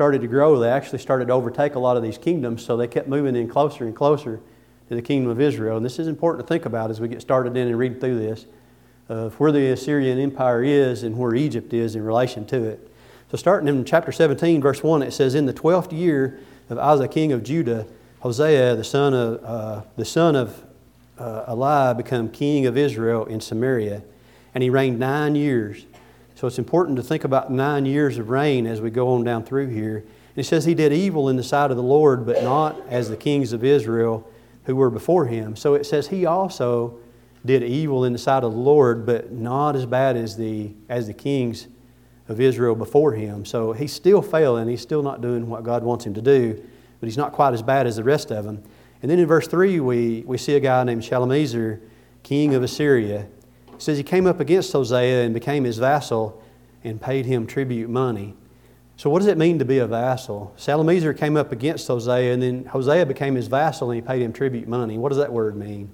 started to grow, they actually started to overtake a lot of these kingdoms, so they kept moving in closer and closer to the kingdom of Israel. And this is important to think about as we get started in and read through this of where the Assyrian Empire is and where Egypt is in relation to it. So, starting in chapter 17, verse 1, it says, In the twelfth year of Ahaz, king of Judah, Hosea, the son of, uh, the son of uh, Elah, became king of Israel in Samaria, and he reigned nine years. So, it's important to think about nine years of reign as we go on down through here. And it says he did evil in the sight of the Lord, but not as the kings of Israel who were before him. So, it says he also did evil in the sight of the Lord, but not as bad as the, as the kings of Israel before him. So he's still failing. He's still not doing what God wants him to do, but he's not quite as bad as the rest of them. And then in verse 3, we, we see a guy named Shalmaneser, king of Assyria. It says he came up against Hosea and became his vassal and paid him tribute money. So, what does it mean to be a vassal? Shalmaneser came up against Hosea, and then Hosea became his vassal and he paid him tribute money. What does that word mean?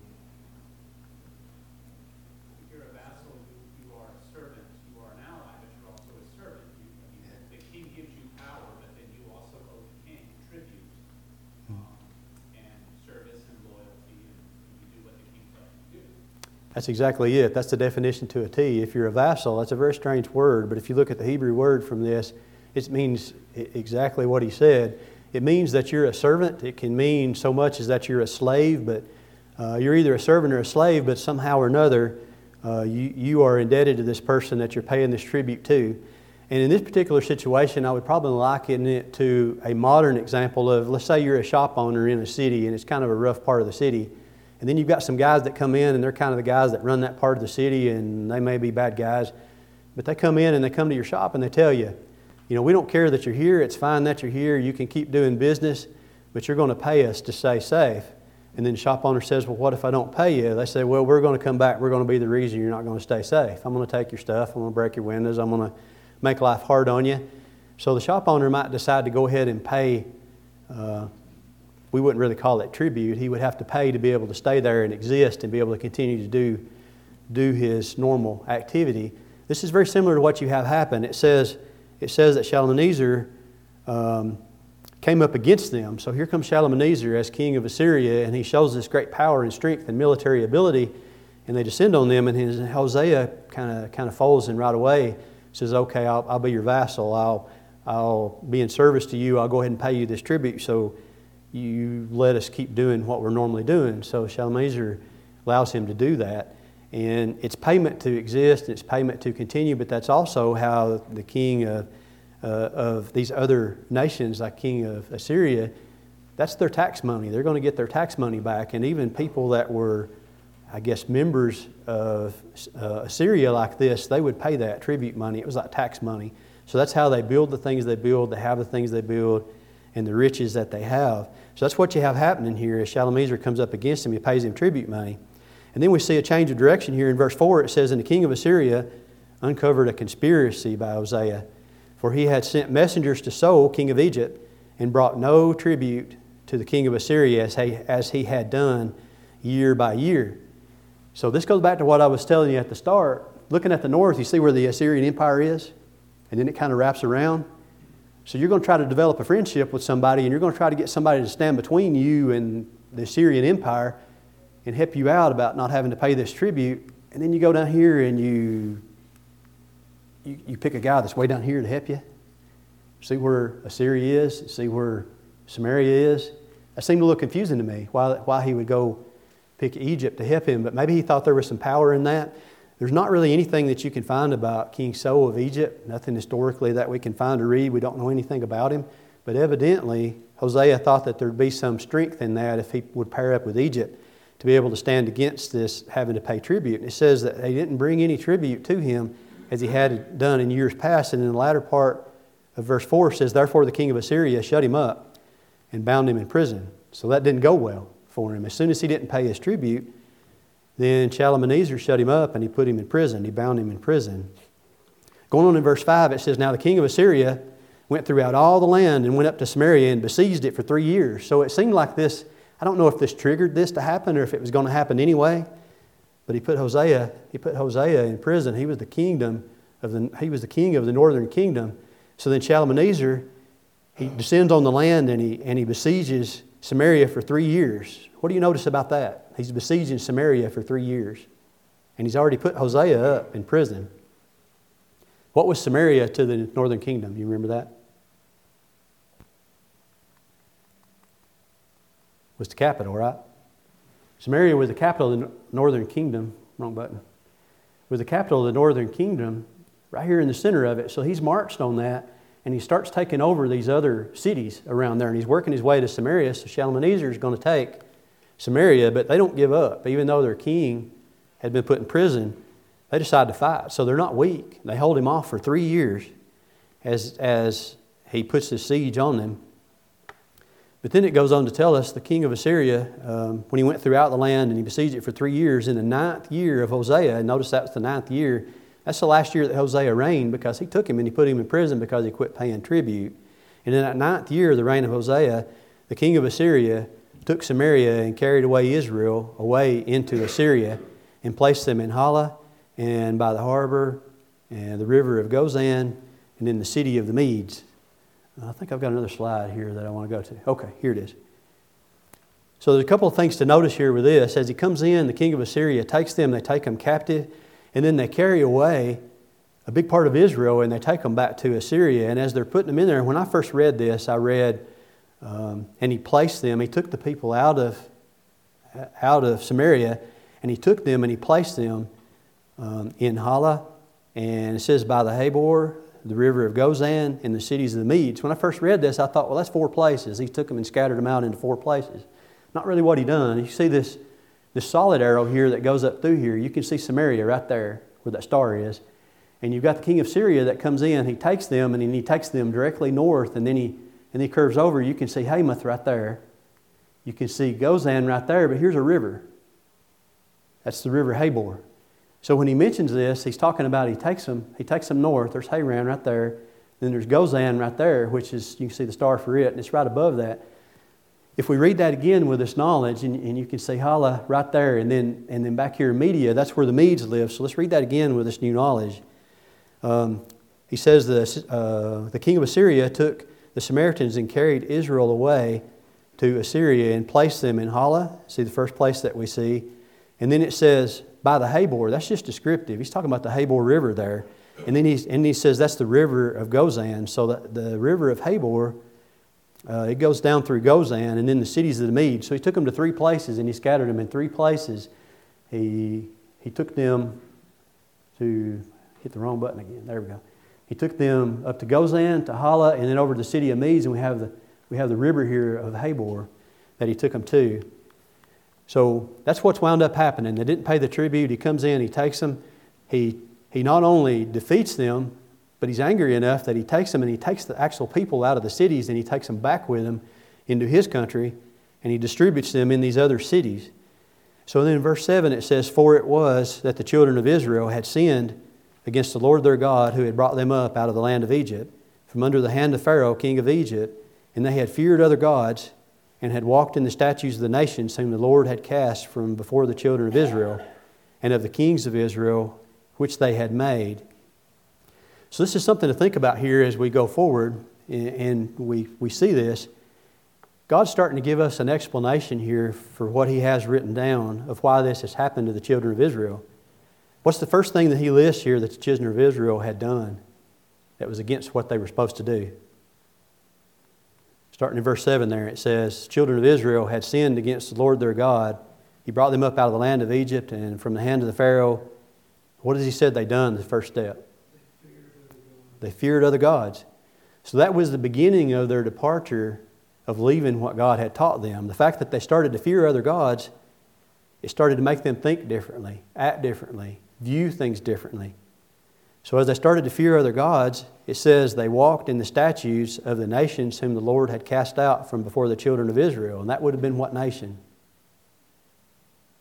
That's exactly it. That's the definition to a T. If you're a vassal, that's a very strange word, but if you look at the Hebrew word from this, it means exactly what he said. It means that you're a servant. It can mean so much as that you're a slave, but uh, you're either a servant or a slave, but somehow or another, uh, you, you are indebted to this person that you're paying this tribute to. And in this particular situation, I would probably liken it to a modern example of let's say you're a shop owner in a city and it's kind of a rough part of the city and then you've got some guys that come in and they're kind of the guys that run that part of the city and they may be bad guys. But they come in and they come to your shop and they tell you, you know, we don't care that you're here. It's fine that you're here. You can keep doing business, but you're going to pay us to stay safe. And then the shop owner says, well, what if I don't pay you? They say, well, we're going to come back. We're going to be the reason you're not going to stay safe. I'm going to take your stuff. I'm going to break your windows. I'm going to make life hard on you. So the shop owner might decide to go ahead and pay uh, we wouldn't really call it tribute. He would have to pay to be able to stay there and exist and be able to continue to do, do his normal activity. This is very similar to what you have happen. It says, it says that Shalmaneser um, came up against them. So here comes Shalmaneser as king of Assyria, and he shows this great power and strength and military ability, and they descend on them. And his, Hosea kind of kind of folds in right away. Says, "Okay, I'll, I'll be your vassal. I'll I'll be in service to you. I'll go ahead and pay you this tribute." So you let us keep doing what we're normally doing. So Shalmaneser allows him to do that. And it's payment to exist, and it's payment to continue, but that's also how the king of, uh, of these other nations, like king of Assyria, that's their tax money. They're going to get their tax money back. And even people that were, I guess, members of uh, Assyria like this, they would pay that tribute money. It was like tax money. So that's how they build the things they build, they have the things they build, and the riches that they have. So that's what you have happening here as Shalmaneser comes up against him. He pays him tribute money. And then we see a change of direction here in verse 4. It says, And the king of Assyria uncovered a conspiracy by Hosea, for he had sent messengers to So, king of Egypt, and brought no tribute to the king of Assyria as he, as he had done year by year. So this goes back to what I was telling you at the start. Looking at the north, you see where the Assyrian Empire is, and then it kind of wraps around. So you're going to try to develop a friendship with somebody, and you're going to try to get somebody to stand between you and the Assyrian Empire and help you out about not having to pay this tribute. And then you go down here and you, you, you pick a guy that's way down here to help you. See where Assyria is, see where Samaria is. That seemed a little confusing to me why, why he would go pick Egypt to help him, but maybe he thought there was some power in that. There's not really anything that you can find about King So of Egypt, nothing historically that we can find or read. We don't know anything about him. But evidently, Hosea thought that there'd be some strength in that if he would pair up with Egypt to be able to stand against this having to pay tribute. And it says that they didn't bring any tribute to him as he had done in years past. And in the latter part of verse 4 says, Therefore the king of Assyria shut him up and bound him in prison. So that didn't go well for him. As soon as he didn't pay his tribute, then Shalmaneser shut him up and he put him in prison. He bound him in prison. Going on in verse 5, it says, Now the king of Assyria went throughout all the land and went up to Samaria and besieged it for three years. So it seemed like this, I don't know if this triggered this to happen or if it was going to happen anyway, but he put Hosea, he put Hosea in prison. He was the kingdom of the, he was the king of the northern kingdom. So then Shalmaneser, he descends on the land and he, and he besieges Samaria for three years. What do you notice about that? He's besieging Samaria for three years. And he's already put Hosea up in prison. What was Samaria to the northern kingdom? You remember that? Was the capital, right? Samaria was the capital of the northern kingdom. Wrong button. Was the capital of the northern kingdom, right here in the center of it. So he's marched on that and he starts taking over these other cities around there, and he's working his way to Samaria. So Shalmaneser is going to take Samaria, but they don't give up. Even though their king had been put in prison, they decide to fight. So they're not weak. They hold him off for three years as, as he puts this siege on them. But then it goes on to tell us the king of Assyria, um, when he went throughout the land and he besieged it for three years, in the ninth year of Hosea, and notice that's the ninth year, that's the last year that Hosea reigned because he took him and he put him in prison because he quit paying tribute. And in that ninth year of the reign of Hosea, the king of Assyria took Samaria and carried away Israel away into Assyria and placed them in Hala and by the Habor and the river of Gozan and in the city of the Medes. I think I've got another slide here that I want to go to. Okay, here it is. So there's a couple of things to notice here with this. As he comes in, the king of Assyria takes them, they take them captive and then they carry away a big part of Israel and they take them back to Assyria. And as they're putting them in there, when I first read this, I read, um, and he placed them, he took the people out of, out of Samaria and he took them and he placed them um, in Hala. And it says, by the Habor, the river of Gozan, and the cities of the Medes. When I first read this, I thought, well, that's four places. He took them and scattered them out into four places. Not really what he done. You see this this solid arrow here that goes up through here, you can see Samaria right there where that star is. And you've got the king of Syria that comes in. He takes them and he takes them directly north, and then he and he curves over. You can see Hamath right there. You can see Gozan right there, but here's a river. That's the river Habor. So when he mentions this, he's talking about he takes them, he takes them north. There's Haran right there. Then there's Gozan right there, which is you can see the star for it, and it's right above that if we read that again with this knowledge, and, and you can see Hala right there, and then, and then back here in Media, that's where the Medes live. So let's read that again with this new knowledge. Um, he says the, uh, the king of Assyria took the Samaritans and carried Israel away to Assyria and placed them in Hala. See the first place that we see. And then it says, by the Habor. That's just descriptive. He's talking about the Habor River there. And then he's, and he says that's the river of Gozan. So the, the river of Habor uh, it goes down through Gozan and then the cities of the Medes. So he took them to three places and he scattered them in three places. He, he took them to, hit the wrong button again. There we go. He took them up to Gozan, to Hala, and then over to the city of Medes, and we have the, we have the river here of Habor that he took them to. So that's what's wound up happening. They didn't pay the tribute. He comes in, he takes them, he, he not only defeats them, but he's angry enough that he takes them and he takes the actual people out of the cities and he takes them back with him into his country and he distributes them in these other cities. So then in verse 7 it says, For it was that the children of Israel had sinned against the Lord their God who had brought them up out of the land of Egypt, from under the hand of Pharaoh, king of Egypt, and they had feared other gods and had walked in the statues of the nations whom the Lord had cast from before the children of Israel and of the kings of Israel which they had made. So, this is something to think about here as we go forward and we, we see this. God's starting to give us an explanation here for what He has written down of why this has happened to the children of Israel. What's the first thing that He lists here that the children of Israel had done that was against what they were supposed to do? Starting in verse 7 there, it says, Children of Israel had sinned against the Lord their God. He brought them up out of the land of Egypt and from the hand of the Pharaoh. What has He said they done the first step? They feared other gods. So that was the beginning of their departure of leaving what God had taught them. The fact that they started to fear other gods, it started to make them think differently, act differently, view things differently. So as they started to fear other gods, it says they walked in the statues of the nations whom the Lord had cast out from before the children of Israel. And that would have been what nation?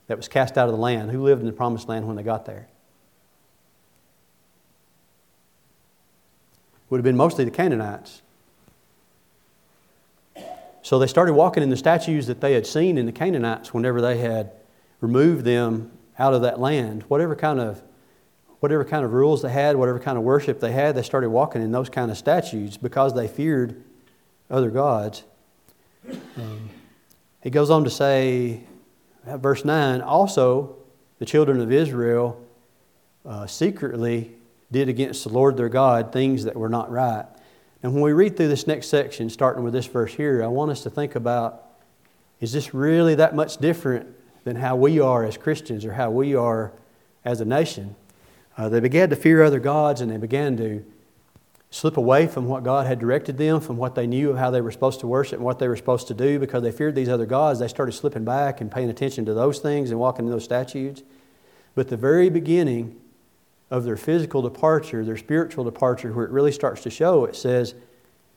That was cast out of the land. Who lived in the promised land when they got there? would have been mostly the Canaanites. So they started walking in the statues that they had seen in the Canaanites whenever they had removed them out of that land. Whatever kind of whatever kind of rules they had, whatever kind of worship they had, they started walking in those kind of statues because they feared other gods. Um, he goes on to say, verse 9, also the children of Israel uh, secretly did against the Lord their God things that were not right. And when we read through this next section, starting with this verse here, I want us to think about is this really that much different than how we are as Christians or how we are as a nation? Uh, they began to fear other gods and they began to slip away from what God had directed them, from what they knew of how they were supposed to worship and what they were supposed to do because they feared these other gods. They started slipping back and paying attention to those things and walking in those statues. But the very beginning of their physical departure, their spiritual departure, where it really starts to show, it says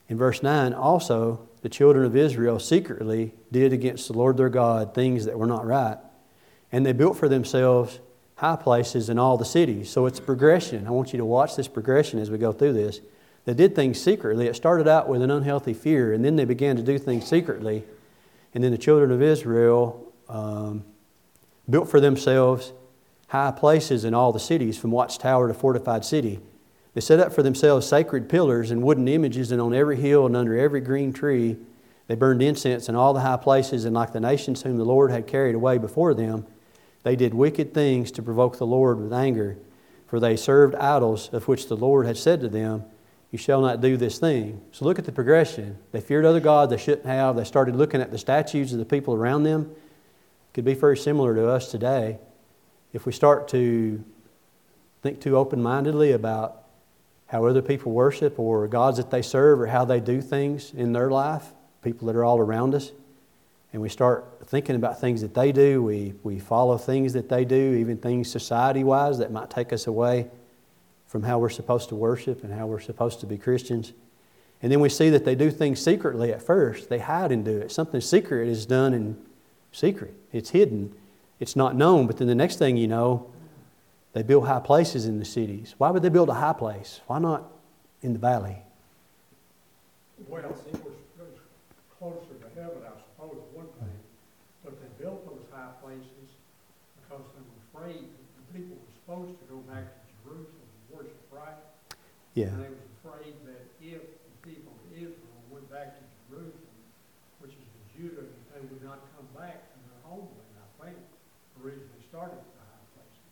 in verse 9 also, the children of Israel secretly did against the Lord their God things that were not right. And they built for themselves high places in all the cities. So it's a progression. I want you to watch this progression as we go through this. They did things secretly. It started out with an unhealthy fear, and then they began to do things secretly. And then the children of Israel um, built for themselves high places in all the cities, from watchtower to fortified city. They set up for themselves sacred pillars and wooden images, and on every hill and under every green tree they burned incense in all the high places, and like the nations whom the Lord had carried away before them, they did wicked things to provoke the Lord with anger. For they served idols, of which the Lord had said to them, You shall not do this thing. So look at the progression. They feared other gods they shouldn't have. They started looking at the statues of the people around them. It could be very similar to us today. If we start to think too open mindedly about how other people worship or gods that they serve or how they do things in their life, people that are all around us, and we start thinking about things that they do, we, we follow things that they do, even things society wise that might take us away from how we're supposed to worship and how we're supposed to be Christians. And then we see that they do things secretly at first. They hide and do it. Something secret is done in secret, it's hidden, it's not known. But then the next thing you know, they build high places in the cities. Why would they build a high place? Why not in the valley? Well, it was closer to heaven, I suppose, one thing. But they built those high places because they were afraid that the people were supposed to go back to Jerusalem and worship right. Yeah. And they were afraid that if the people of Israel went back to Jerusalem, which is in Judah, they would not come back to their homeland, I think, originally started with the high places.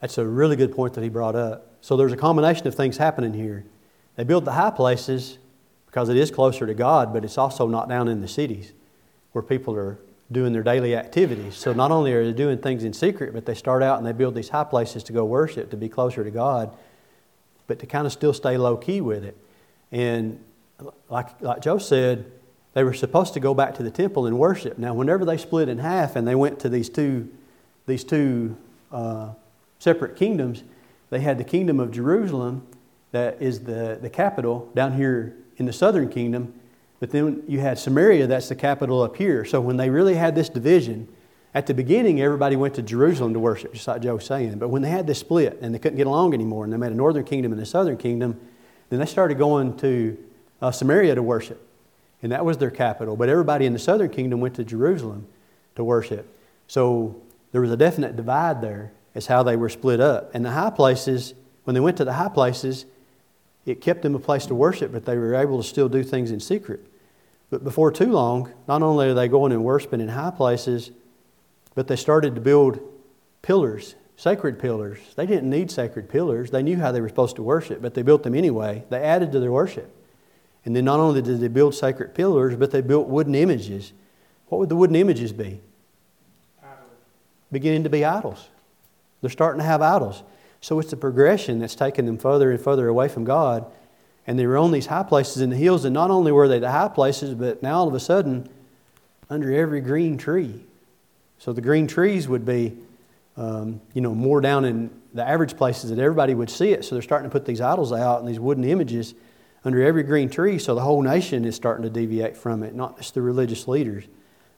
That's a really good point that he brought up. So there's a combination of things happening here. They build the high places because it is closer to God, but it's also not down in the cities where people are doing their daily activities. So not only are they doing things in secret, but they start out and they build these high places to go worship, to be closer to God, but to kind of still stay low key with it. And like, like Joe said, they were supposed to go back to the temple and worship. Now, whenever they split in half and they went to these two, these two uh, separate kingdoms, they had the kingdom of Jerusalem, that is the, the capital down here in the southern kingdom, but then you had Samaria, that's the capital up here. So when they really had this division, at the beginning, everybody went to Jerusalem to worship, just like Joe was saying. But when they had this split and they couldn't get along anymore, and they made a northern kingdom and a southern kingdom, then they started going to uh, Samaria to worship. And that was their capital. But everybody in the southern kingdom went to Jerusalem to worship. So there was a definite divide there as how they were split up. And the high places, when they went to the high places, it kept them a place to worship, but they were able to still do things in secret. But before too long, not only are they going and worshiping in high places, but they started to build pillars, sacred pillars. They didn't need sacred pillars. They knew how they were supposed to worship, but they built them anyway. They added to their worship. And then not only did they build sacred pillars, but they built wooden images. What would the wooden images be? Idols. Beginning to be idols. They're starting to have idols. So it's a progression that's taking them further and further away from God. And they were on these high places in the hills, and not only were they the high places, but now all of a sudden, under every green tree. So the green trees would be, um, you know, more down in the average places that everybody would see it. So they're starting to put these idols out and these wooden images under every green tree. So the whole nation is starting to deviate from it, not just the religious leaders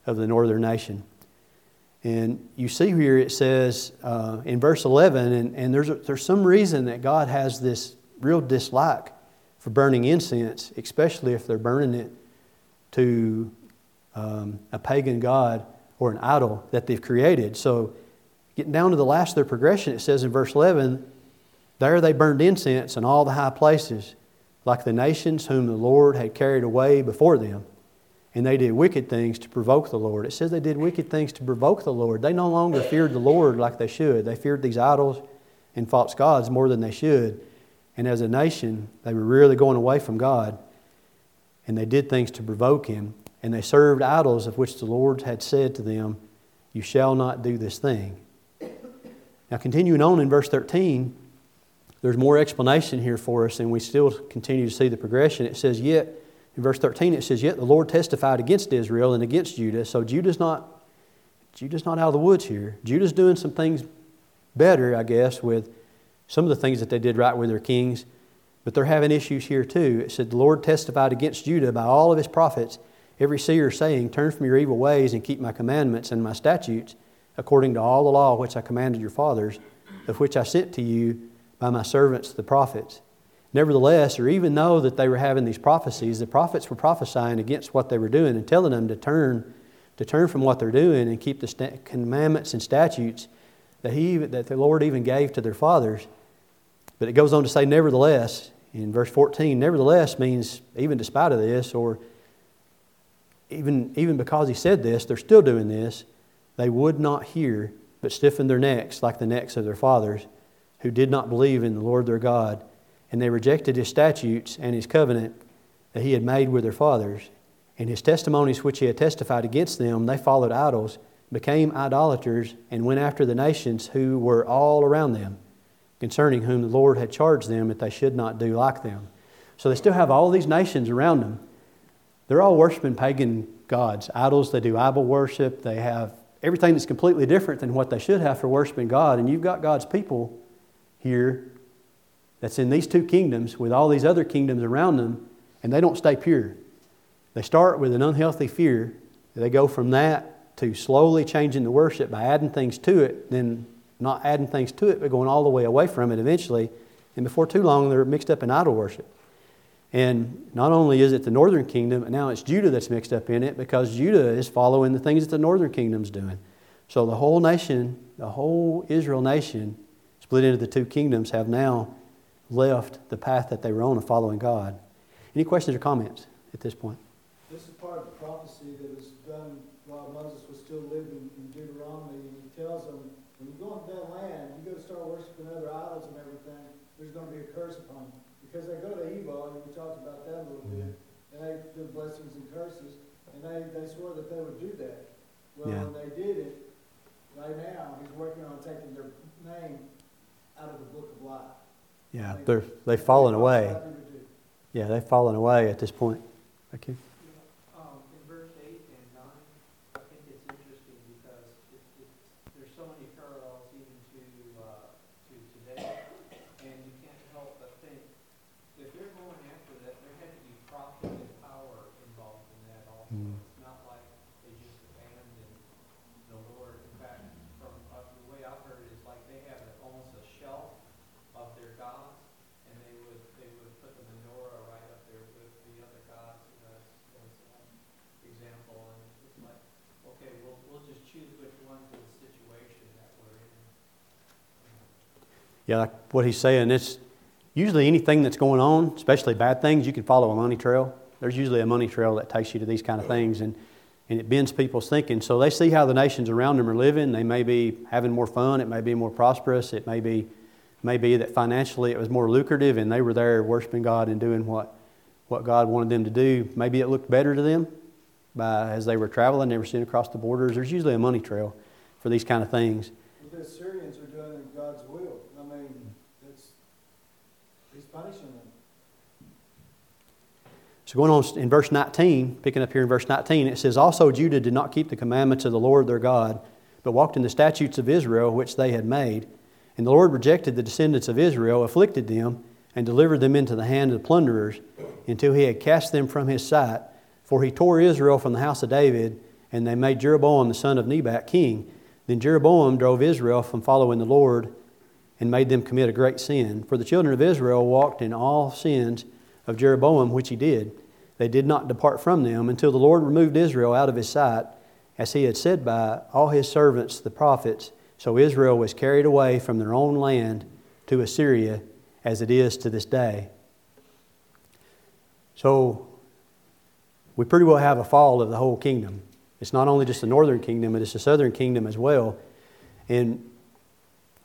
of the northern nation. And you see here it says uh, in verse 11, and, and there's, a, there's some reason that God has this real dislike for burning incense, especially if they're burning it to um, a pagan god or an idol that they've created. So, getting down to the last of their progression, it says in verse 11, there they burned incense in all the high places, like the nations whom the Lord had carried away before them. And they did wicked things to provoke the Lord. It says they did wicked things to provoke the Lord. They no longer feared the Lord like they should. They feared these idols and false gods more than they should. And as a nation, they were really going away from God. And they did things to provoke Him. And they served idols of which the Lord had said to them, You shall not do this thing. Now, continuing on in verse 13, there's more explanation here for us, and we still continue to see the progression. It says, Yet, in verse 13, it says, Yet the Lord testified against Israel and against Judah. So Judah's not, Judah's not out of the woods here. Judah's doing some things better, I guess, with some of the things that they did right with their kings, but they're having issues here too. It said, The Lord testified against Judah by all of his prophets, every seer saying, Turn from your evil ways and keep my commandments and my statutes according to all the law which I commanded your fathers, of which I sent to you by my servants the prophets. Nevertheless, or even though that they were having these prophecies, the prophets were prophesying against what they were doing and telling them to turn, to turn from what they're doing and keep the commandments and statutes that, he, that the Lord even gave to their fathers. But it goes on to say, nevertheless, in verse 14, nevertheless means even despite of this, or even, even because he said this, they're still doing this. They would not hear, but stiffened their necks like the necks of their fathers, who did not believe in the Lord their God. And they rejected his statutes and his covenant that he had made with their fathers. And his testimonies which he had testified against them, they followed idols, became idolaters, and went after the nations who were all around them, concerning whom the Lord had charged them that they should not do like them. So they still have all these nations around them. They're all worshiping pagan gods, idols. They do idol worship. They have everything that's completely different than what they should have for worshiping God. And you've got God's people here that's in these two kingdoms with all these other kingdoms around them, and they don't stay pure. They start with an unhealthy fear. They go from that to slowly changing the worship by adding things to it, then not adding things to it, but going all the way away from it eventually. And before too long, they're mixed up in idol worship. And not only is it the northern kingdom, but now it's Judah that's mixed up in it because Judah is following the things that the northern kingdom's doing. So the whole nation, the whole Israel nation, split into the two kingdoms, have now left the path that they were on of following God. Any questions or comments at this point? This is part of the prophecy that was done while Moses was still living in Deuteronomy, and he tells them, when you go into that land, you go to start worshiping other idols and everything, there's going to be a curse upon you. Because they go to Ebal, and we talked about that a little bit, mm-hmm. and they do blessings and curses, and they, they swore that they would do that. Well, Yeah. when they did it, right now, he's working on taking their name out of the book of life. Yeah, they're, they've fallen away. Yeah, they've fallen away at this point. Thank you. Um, in verse eight and nine, I think it's interesting because it, it, there's so many parallels even to, uh, to today. And you can't help but think, if they're going after that, there had to be profit and power involved in that also. Mm. It's not like they just abandoned the Lord. In fact, from, uh, the way I've heard it is like they have a- almost a shelf of their gods, and they would, they would put the menorah right up there with the other gods, you know, as, as an example, and it's like, okay, we'll, we'll just choose which one for the situation that we're in. Yeah, like what he's saying, it's usually anything that's going on, especially bad things, you can follow a money trail. There's usually a money trail that takes you to these kind of things, and, and it bends people's thinking. So they see how the nations around them are living. They may be having more fun. It may be more prosperous. It may be, may be that financially it was more lucrative, and they were there worshiping God and doing what, what God wanted them to do. Maybe it looked better to them by, as they were traveling. They were seeing across the borders. There's usually a money trail for these kind of things. The Assyrians are doing God's will. I mean, it's, he's punishing them. So going on in verse 19, picking up here in verse 19, it says, Also Judah did not keep the commandments of the Lord their God, but walked in the statutes of Israel which they had made. And the Lord rejected the descendants of Israel, afflicted them, and delivered them into the hand of the plunderers, until he had cast them from his sight. For he tore Israel from the house of David, and they made Jeroboam the son of Nebat king. Then Jeroboam drove Israel from following the Lord, and made them commit a great sin. For the children of Israel walked in all sins of Jeroboam, which he did. They did not depart from them until the Lord removed Israel out of his sight, as he had said by all his servants the prophets. So Israel was carried away from their own land to Assyria, as it is to this day. So we pretty well have a fall of the whole kingdom. It's not only just the northern kingdom, but it's the southern kingdom as well. And,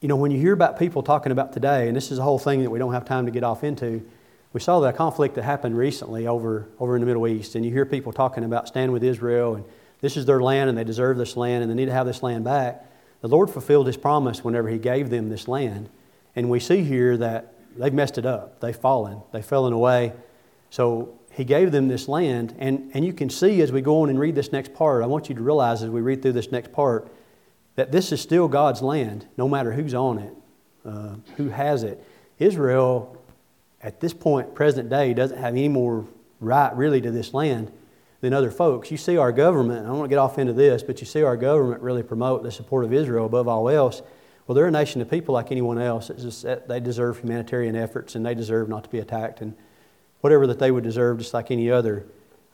you know, when you hear about people talking about today, and this is a whole thing that we don't have time to get off into, we saw the conflict that happened recently over, over in the Middle East, and you hear people talking about stand with Israel, and this is their land, and they deserve this land, and they need to have this land back. The Lord fulfilled His promise whenever He gave them this land. And we see here that they've messed it up. They've fallen. They've fallen away. So he gave them this land. And, and you can see as we go on and read this next part, I want you to realize as we read through this next part, that this is still God's land, no matter who's on it, uh, who has it. Israel, at this point, present day, doesn't have any more right really to this land than other folks. You see our government, I don't want to get off into this, but you see our government really promote the support of Israel above all else. Well, they're a nation of people like anyone else. It's just that they deserve humanitarian efforts and they deserve not to be attacked and whatever that they would deserve, just like any other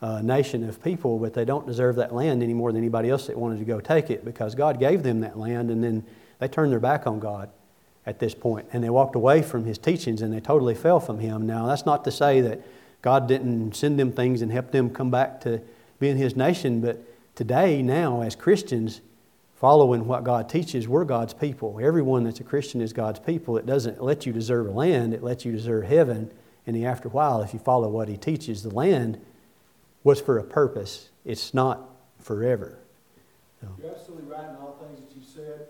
uh, nation of people, but they don't deserve that land any more than anybody else that wanted to go take it because God gave them that land and then they turned their back on God at this point and they walked away from His teachings and they totally fell from Him. Now, that's not to say that God didn't send them things and help them come back to being His nation, but today, now, as Christians, following what God teaches, we're God's people. Everyone that's a Christian is God's people. It doesn't let you deserve a land, it lets you deserve heaven And the after while if you follow what He teaches. The land was for a purpose, it's not forever. So. You're absolutely right in all things that you said,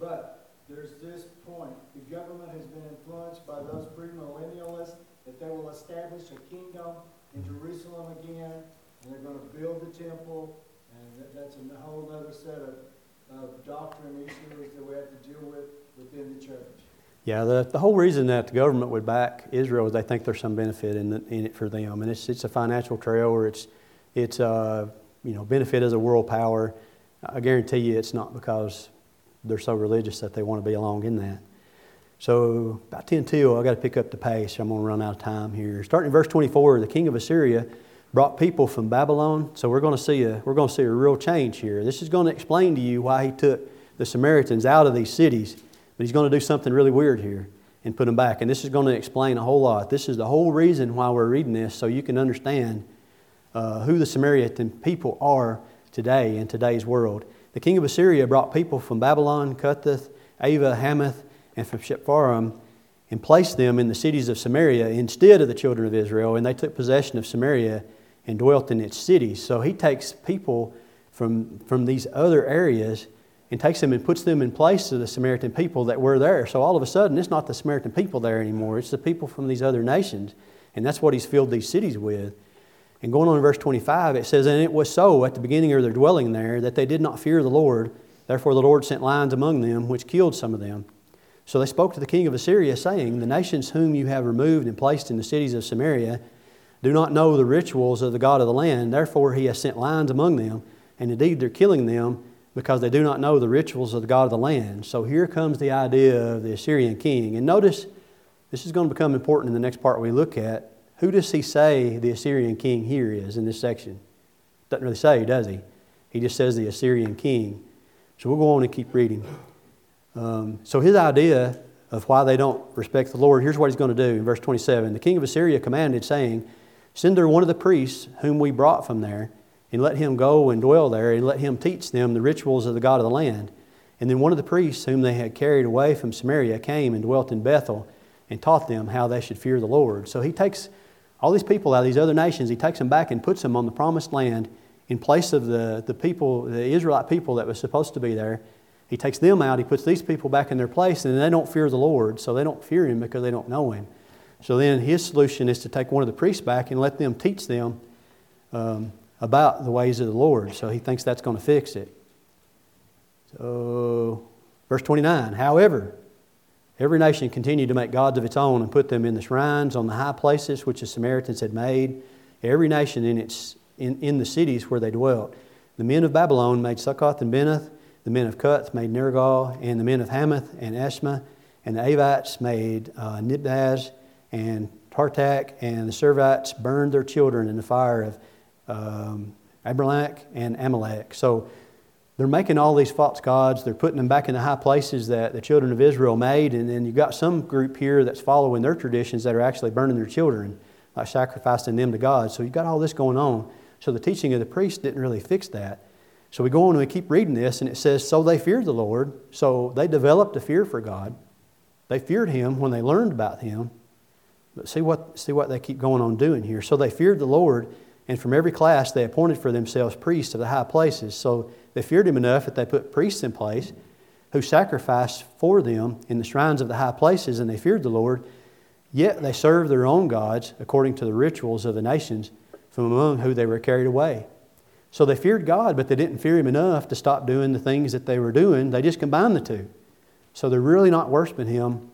but there's this point. The government has been influenced by those premillennialists that they will establish a kingdom in Jerusalem again, and they're going to build the temple, and that's a whole other set of, of doctrine issues that we have to deal with within the church. Yeah, the, the whole reason that the government would back Israel is they think there's some benefit in, the, in it for them. And it's, it's a financial trail or it's, it's uh, you know, benefit as a world power. I guarantee you it's not because they're so religious that they want to be along in that. So, about 10 till, I've got to pick up the pace. I'm going to run out of time here. Starting in verse 24, the king of Assyria brought people from Babylon. So, we're going to see a, we're going to see a real change here. This is going to explain to you why he took the Samaritans out of these cities but he's going to do something really weird here and put them back. And this is going to explain a whole lot. This is the whole reason why we're reading this, so you can understand uh, who the Samaritan people are today in today's world. The king of Assyria brought people from Babylon, Cuthah, Ava, Hamath, and from Sepharvaim and placed them in the cities of Samaria instead of the children of Israel, and they took possession of Samaria and dwelt in its cities. So he takes people from, from these other areas and takes them and puts them in place of the Samaritan people that were there. So all of a sudden, it's not the Samaritan people there anymore, it's the people from these other nations. And that's what he's filled these cities with. And going on in verse 25, it says, And it was so at the beginning of their dwelling there that they did not fear the Lord. Therefore the Lord sent lions among them, which killed some of them. So they spoke to the king of Assyria, saying, The nations whom you have removed and placed in the cities of Samaria do not know the rituals of the God of the land. Therefore he has sent lions among them, and indeed they're killing them because they do not know the rituals of the God of the land. So here comes the idea of the Assyrian king. And notice, this is going to become important in the next part we look at. Who does he say the Assyrian king here is in this section? Doesn't really say, does he? He just says the Assyrian king. So we'll go on and keep reading. Um, so his idea of why they don't respect the Lord, here's what he's going to do in verse 27. The king of Assyria commanded, saying, Send there one of the priests whom we brought from there and let him go and dwell there and let him teach them the rituals of the God of the land. And then one of the priests whom they had carried away from Samaria came and dwelt in Bethel and taught them how they should fear the Lord. So he takes all these people out of these other nations, he takes them back and puts them on the promised land in place of the, the people, the Israelite people that was supposed to be there. He takes them out, he puts these people back in their place, and they don't fear the Lord, so they don't fear him because they don't know him. So then his solution is to take one of the priests back and let them teach them um, about the ways of the Lord. So he thinks that's going to fix it. So, verse 29 However, every nation continued to make gods of its own and put them in the shrines on the high places which the Samaritans had made, every nation in, its, in, in the cities where they dwelt. The men of Babylon made Succoth and Benoth, the men of Cuth made Nergal, and the men of Hamath and Ashma, and the Avites made uh, and Tartak, and the Servites burned their children in the fire of um, Abramelech and Amalek. So they're making all these false gods. They're putting them back in the high places that the children of Israel made. And then you've got some group here that's following their traditions that are actually burning their children. like sacrificing them to God. So you've got all this going on. So the teaching of the priest didn't really fix that. So we go on and we keep reading this, and it says, So they feared the Lord. So they developed a fear for God. They feared Him when they learned about Him. But see what, see what they keep going on doing here. So they feared the Lord, and from every class they appointed for themselves priests of the high places. So they feared Him enough that they put priests in place who sacrificed for them in the shrines of the high places, and they feared the Lord. Yet they served their own gods according to the rituals of the nations from among whom they were carried away. So they feared God, but they didn't fear Him enough to stop doing the things that they were doing. They just combined the two. So they're really not worshiping Him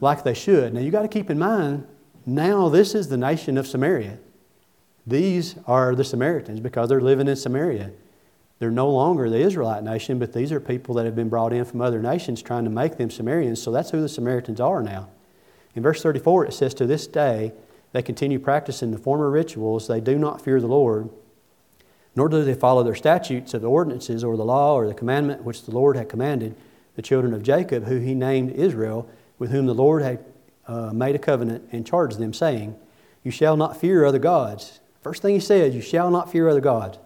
like they should. Now you got to keep in mind, now this is the nation of Samaria. These are the Samaritans because they're living in Samaria. They're no longer the Israelite nation, but these are people that have been brought in from other nations trying to make them Samaritans. So that's who the Samaritans are now. In verse 34, it says, To this day they continue practicing the former rituals. They do not fear the Lord nor do they follow their statutes of the ordinances or the law or the commandment which the Lord had commanded the children of Jacob, who he named Israel, with whom the Lord had uh, made a covenant and charged them, saying, You shall not fear other gods. First thing he said, You shall not fear other gods.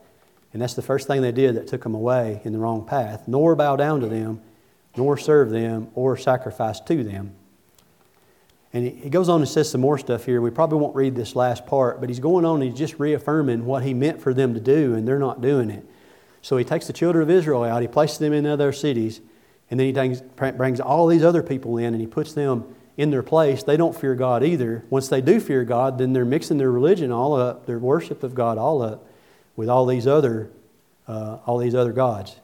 And that's the first thing they did that took them away in the wrong path, nor bow down to them, nor serve them, or sacrifice to them. And he goes on and says some more stuff here. We probably won't read this last part, but he's going on and he's just reaffirming what he meant for them to do, and they're not doing it. So he takes the children of Israel out, he places them in other cities, and then he brings all these other people in and he puts them in their place. They don't fear God either. Once they do fear God, then they're mixing their religion all up, their worship of God all up, with all these other, uh, all these other gods.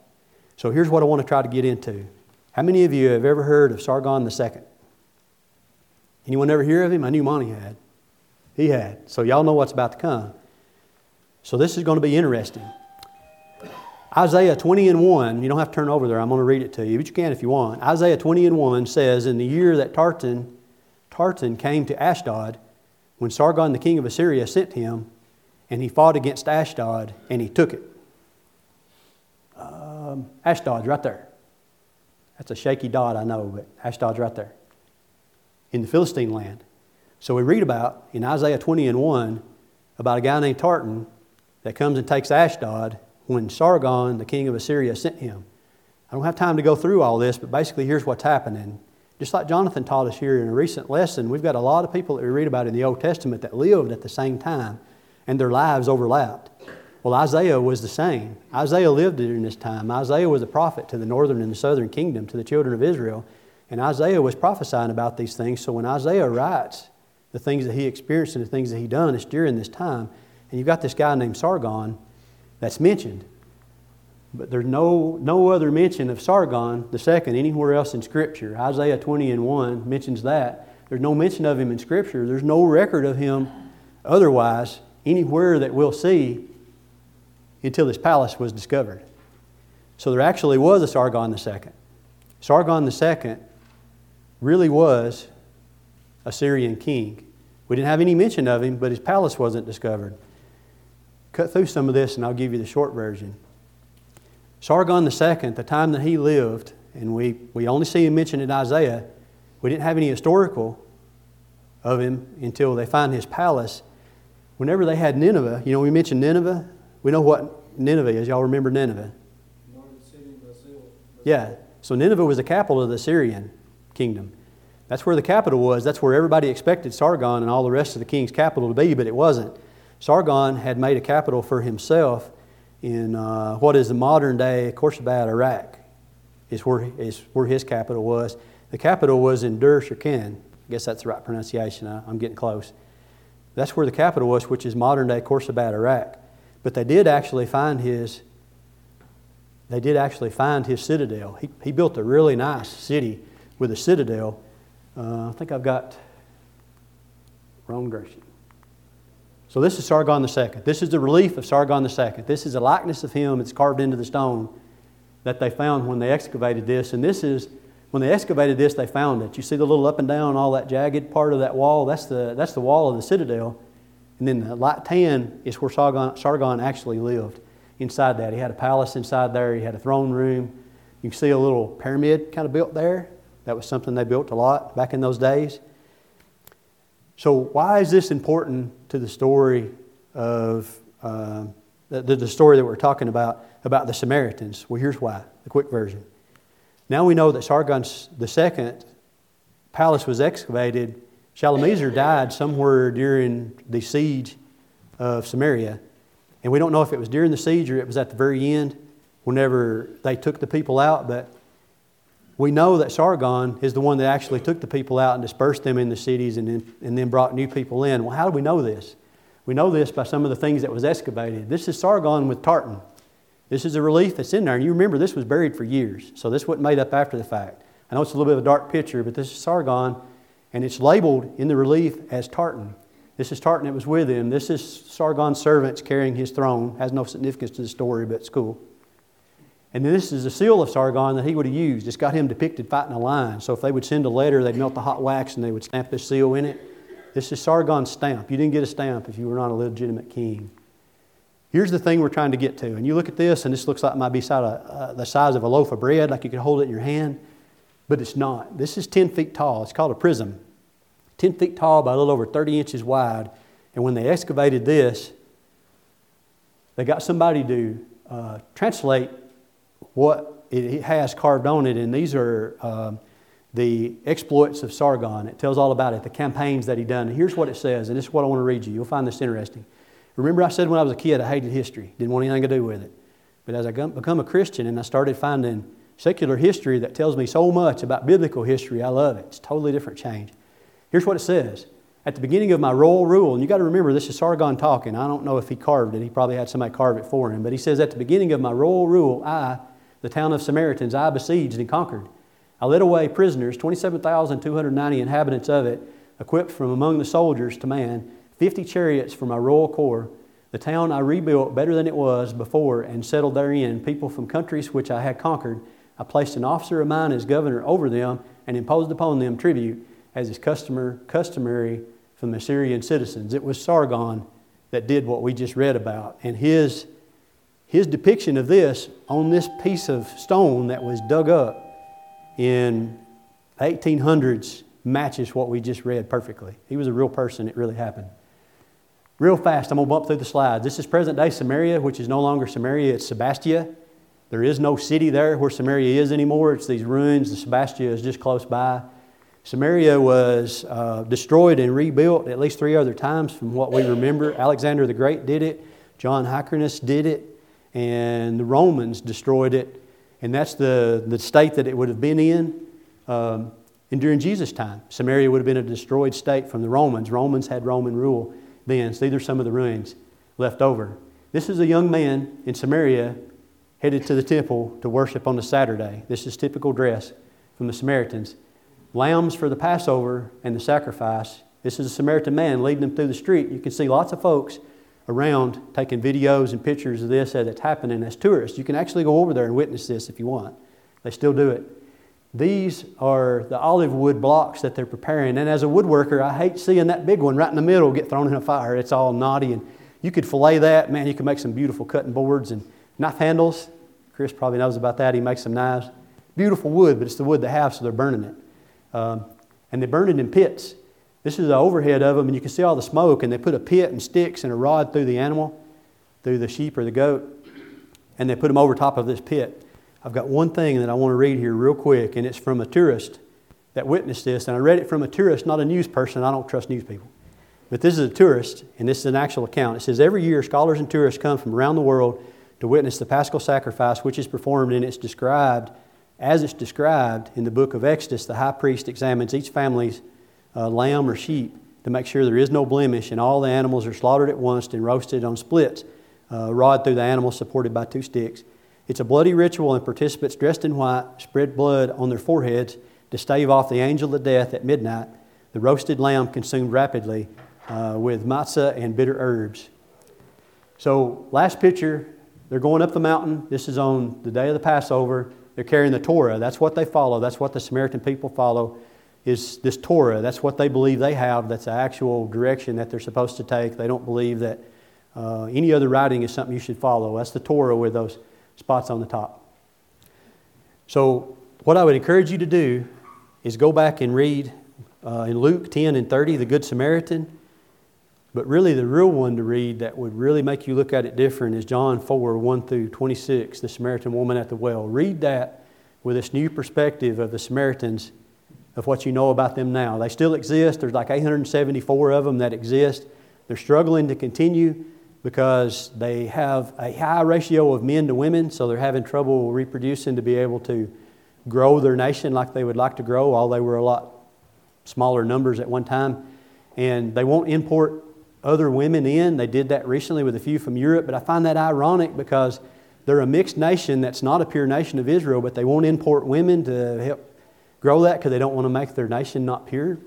So here's what I want to try to get into. How many of you have ever heard of Sargon II? Anyone ever hear of him? I knew Monty had. He had. So y'all know what's about to come. So this is going to be interesting. Isaiah 20 and 1, you don't have to turn over there, I'm going to read it to you, but you can if you want. Isaiah 20 and 1 says, In the year that Tartan, Tartan came to Ashdod, when Sargon the king of Assyria sent him, and he fought against Ashdod, and he took it. Um, Ashdod's right there. That's a shaky dot, I know, but Ashdod's right there in the Philistine land. So we read about in Isaiah 20 and 1 about a guy named Tartan that comes and takes Ashdod when Sargon, the king of Assyria, sent him. I don't have time to go through all this, but basically here's what's happening. Just like Jonathan taught us here in a recent lesson, we've got a lot of people that we read about in the Old Testament that lived at the same time and their lives overlapped. Well, Isaiah was the same. Isaiah lived during this time. Isaiah was a prophet to the northern and the southern kingdom, to the children of Israel. And Isaiah was prophesying about these things. So when Isaiah writes the things that he experienced and the things that he done, it's during this time. And you've got this guy named Sargon that's mentioned. But there's no, no other mention of Sargon the second anywhere else in Scripture. Isaiah 20 and 1 mentions that. There's no mention of him in Scripture. There's no record of him otherwise anywhere that we'll see until this palace was discovered. So there actually was a Sargon second. Sargon second really was a Syrian king. We didn't have any mention of him, but his palace wasn't discovered. Cut through some of this and I'll give you the short version. Sargon II, the time that he lived, and we, we only see him mentioned in Isaiah, we didn't have any historical of him until they find his palace. Whenever they had Nineveh, you know, we mentioned Nineveh. We know what Nineveh is. Y'all remember Nineveh? Yeah. So Nineveh was the capital of the Syrian kingdom. That's where the capital was. That's where everybody expected Sargon and all the rest of the king's capital to be, but it wasn't. Sargon had made a capital for himself in uh, what is the modern day Khorsabad, Iraq, is where, is where his capital was. The capital was in Dur Shirkan. I guess that's the right pronunciation. I, I'm getting close. That's where the capital was, which is modern day Khorsabad, Iraq. But they did actually find his they did actually find his citadel. He, he built a really nice city with a citadel. Uh, I think I've got Rome Grecian. So this is Sargon II. This is the relief of Sargon II. This is a likeness of him. It's carved into the stone that they found when they excavated this. And this is, when they excavated this, they found it. You see the little up and down, all that jagged part of that wall? That's the, that's the wall of the citadel. And then the light tan is where Sargon, Sargon actually lived inside that. He had a palace inside there, he had a throne room. You can see a little pyramid kind of built there. That was something they built a lot back in those days. So, why is this important to the story of uh, the, the story that we're talking about about the Samaritans? Well, here's why. The quick version. Now we know that Sargon II palace was excavated. Shalmaneser died somewhere during the siege of Samaria, and we don't know if it was during the siege or it was at the very end, whenever they took the people out. But we know that Sargon is the one that actually took the people out and dispersed them in the cities and then, and then brought new people in. Well, how do we know this? We know this by some of the things that was excavated. This is Sargon with tartan. This is a relief that's in there. And you remember this was buried for years, so this wasn't made up after the fact. I know it's a little bit of a dark picture, but this is Sargon, and it's labeled in the relief as tartan. This is tartan that was with him. This is Sargon's servants carrying his throne. Has no significance to the story, but it's cool. And this is the seal of Sargon that he would have used. It's got him depicted fighting a lion. So if they would send a letter, they'd melt the hot wax and they would stamp this seal in it. This is Sargon's stamp. You didn't get a stamp if you were not a legitimate king. Here's the thing we're trying to get to. And you look at this, and this looks like it might be uh, the size of a loaf of bread, like you could hold it in your hand, but it's not. This is 10 feet tall. It's called a prism. 10 feet tall by a little over 30 inches wide. And when they excavated this, they got somebody to uh, translate what it has carved on it, and these are um, the exploits of Sargon. It tells all about it, the campaigns that he done. And here's what it says, and this is what I want to read you. You'll find this interesting. Remember, I said when I was a kid I hated history, didn't want anything to do with it. But as I become a Christian and I started finding secular history that tells me so much about biblical history, I love it. It's a totally different change. Here's what it says. At the beginning of my royal rule, and you got to remember this is Sargon talking. I don't know if he carved it. He probably had somebody carve it for him. But he says, At the beginning of my royal rule, I, the town of Samaritans, I besieged and conquered. I led away prisoners, 27,290 inhabitants of it, equipped from among the soldiers to man, 50 chariots for my royal corps. The town I rebuilt better than it was before and settled therein people from countries which I had conquered. I placed an officer of mine as governor over them and imposed upon them tribute as is customer, customary from the Assyrian citizens. It was Sargon that did what we just read about. And his his depiction of this on this piece of stone that was dug up in 1800s matches what we just read perfectly. He was a real person, it really happened. Real fast, I'm going to bump through the slides. This is present day Samaria, which is no longer Samaria, it's Sebastia. There is no city there where Samaria is anymore. It's these ruins. The Sebastia is just close by. Samaria was uh, destroyed and rebuilt at least three other times from what we remember. Alexander the Great did it, John Hyrcanus did it, and the Romans destroyed it, and that's the, the state that it would have been in. Um, and during Jesus' time, Samaria would have been a destroyed state from the Romans. Romans had Roman rule then, so these are some of the ruins left over. This is a young man in Samaria headed to the temple to worship on a Saturday. This is typical dress from the Samaritans. Lambs for the Passover and the sacrifice. This is a Samaritan man leading them through the street. You can see lots of folks around taking videos and pictures of this as it's happening as tourists. You can actually go over there and witness this if you want. They still do it. These are the olive wood blocks that they're preparing. And as a woodworker, I hate seeing that big one right in the middle get thrown in a fire. It's all knotty. And you could fillet that. Man, you could make some beautiful cutting boards and knife handles. Chris probably knows about that. He makes some knives. Beautiful wood, but it's the wood they have, so they're burning it. Um, and they burn it in pits. This is the overhead of them, and you can see all the smoke. And they put a pit and sticks and a rod through the animal, through the sheep or the goat, and they put them over top of this pit. I've got one thing that I want to read here real quick, and it's from a tourist that witnessed this. And I read it from a tourist, not a news person. I don't trust news people. But this is a tourist, and this is an actual account. It says every year, scholars and tourists come from around the world to witness the paschal sacrifice, which is performed and it's described as it's described in the book of Exodus. The high priest examines each family's uh, lamb or sheep to make sure there is no blemish, and all the animals are slaughtered at once and roasted on splits, uh, rod through the animal supported by two sticks. It's a bloody ritual, and participants dressed in white spread blood on their foreheads to stave off the angel of death at midnight. The roasted lamb consumed rapidly uh, with matzah and bitter herbs. So, last picture, they're going up the mountain. This is on the day of the Passover. They're carrying the Torah. That's what they follow. That's what the Samaritan people follow is this Torah. That's what they believe they have. That's the actual direction that they're supposed to take. They don't believe that uh, any other writing is something you should follow. That's the Torah with those spots on the top. So, what I would encourage you to do is go back and read uh, in Luke 10 and 30, the Good Samaritan. But really, the real one to read that would really make you look at it different is John 4 1 through 26, the Samaritan woman at the well. Read that with this new perspective of the Samaritans, of what you know about them now. They still exist. There's like 874 of them that exist. They're struggling to continue because they have a high ratio of men to women, so they're having trouble reproducing to be able to grow their nation like they would like to grow, although they were a lot smaller numbers at one time. And they won't import other women in. They did that recently with a few from Europe, but I find that ironic because they're a mixed nation that's not a pure nation of Israel, but they won't import women to help grow that because they don't want to make their nation not pure.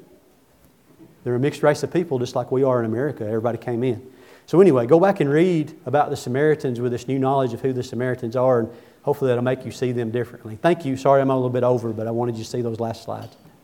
They're a mixed race of people just like we are in America. Everybody came in. So, anyway, go back and read about the Samaritans with this new knowledge of who the Samaritans are, and hopefully that'll make you see them differently. Thank you. Sorry I'm a little bit over, but I wanted you to see those last slides.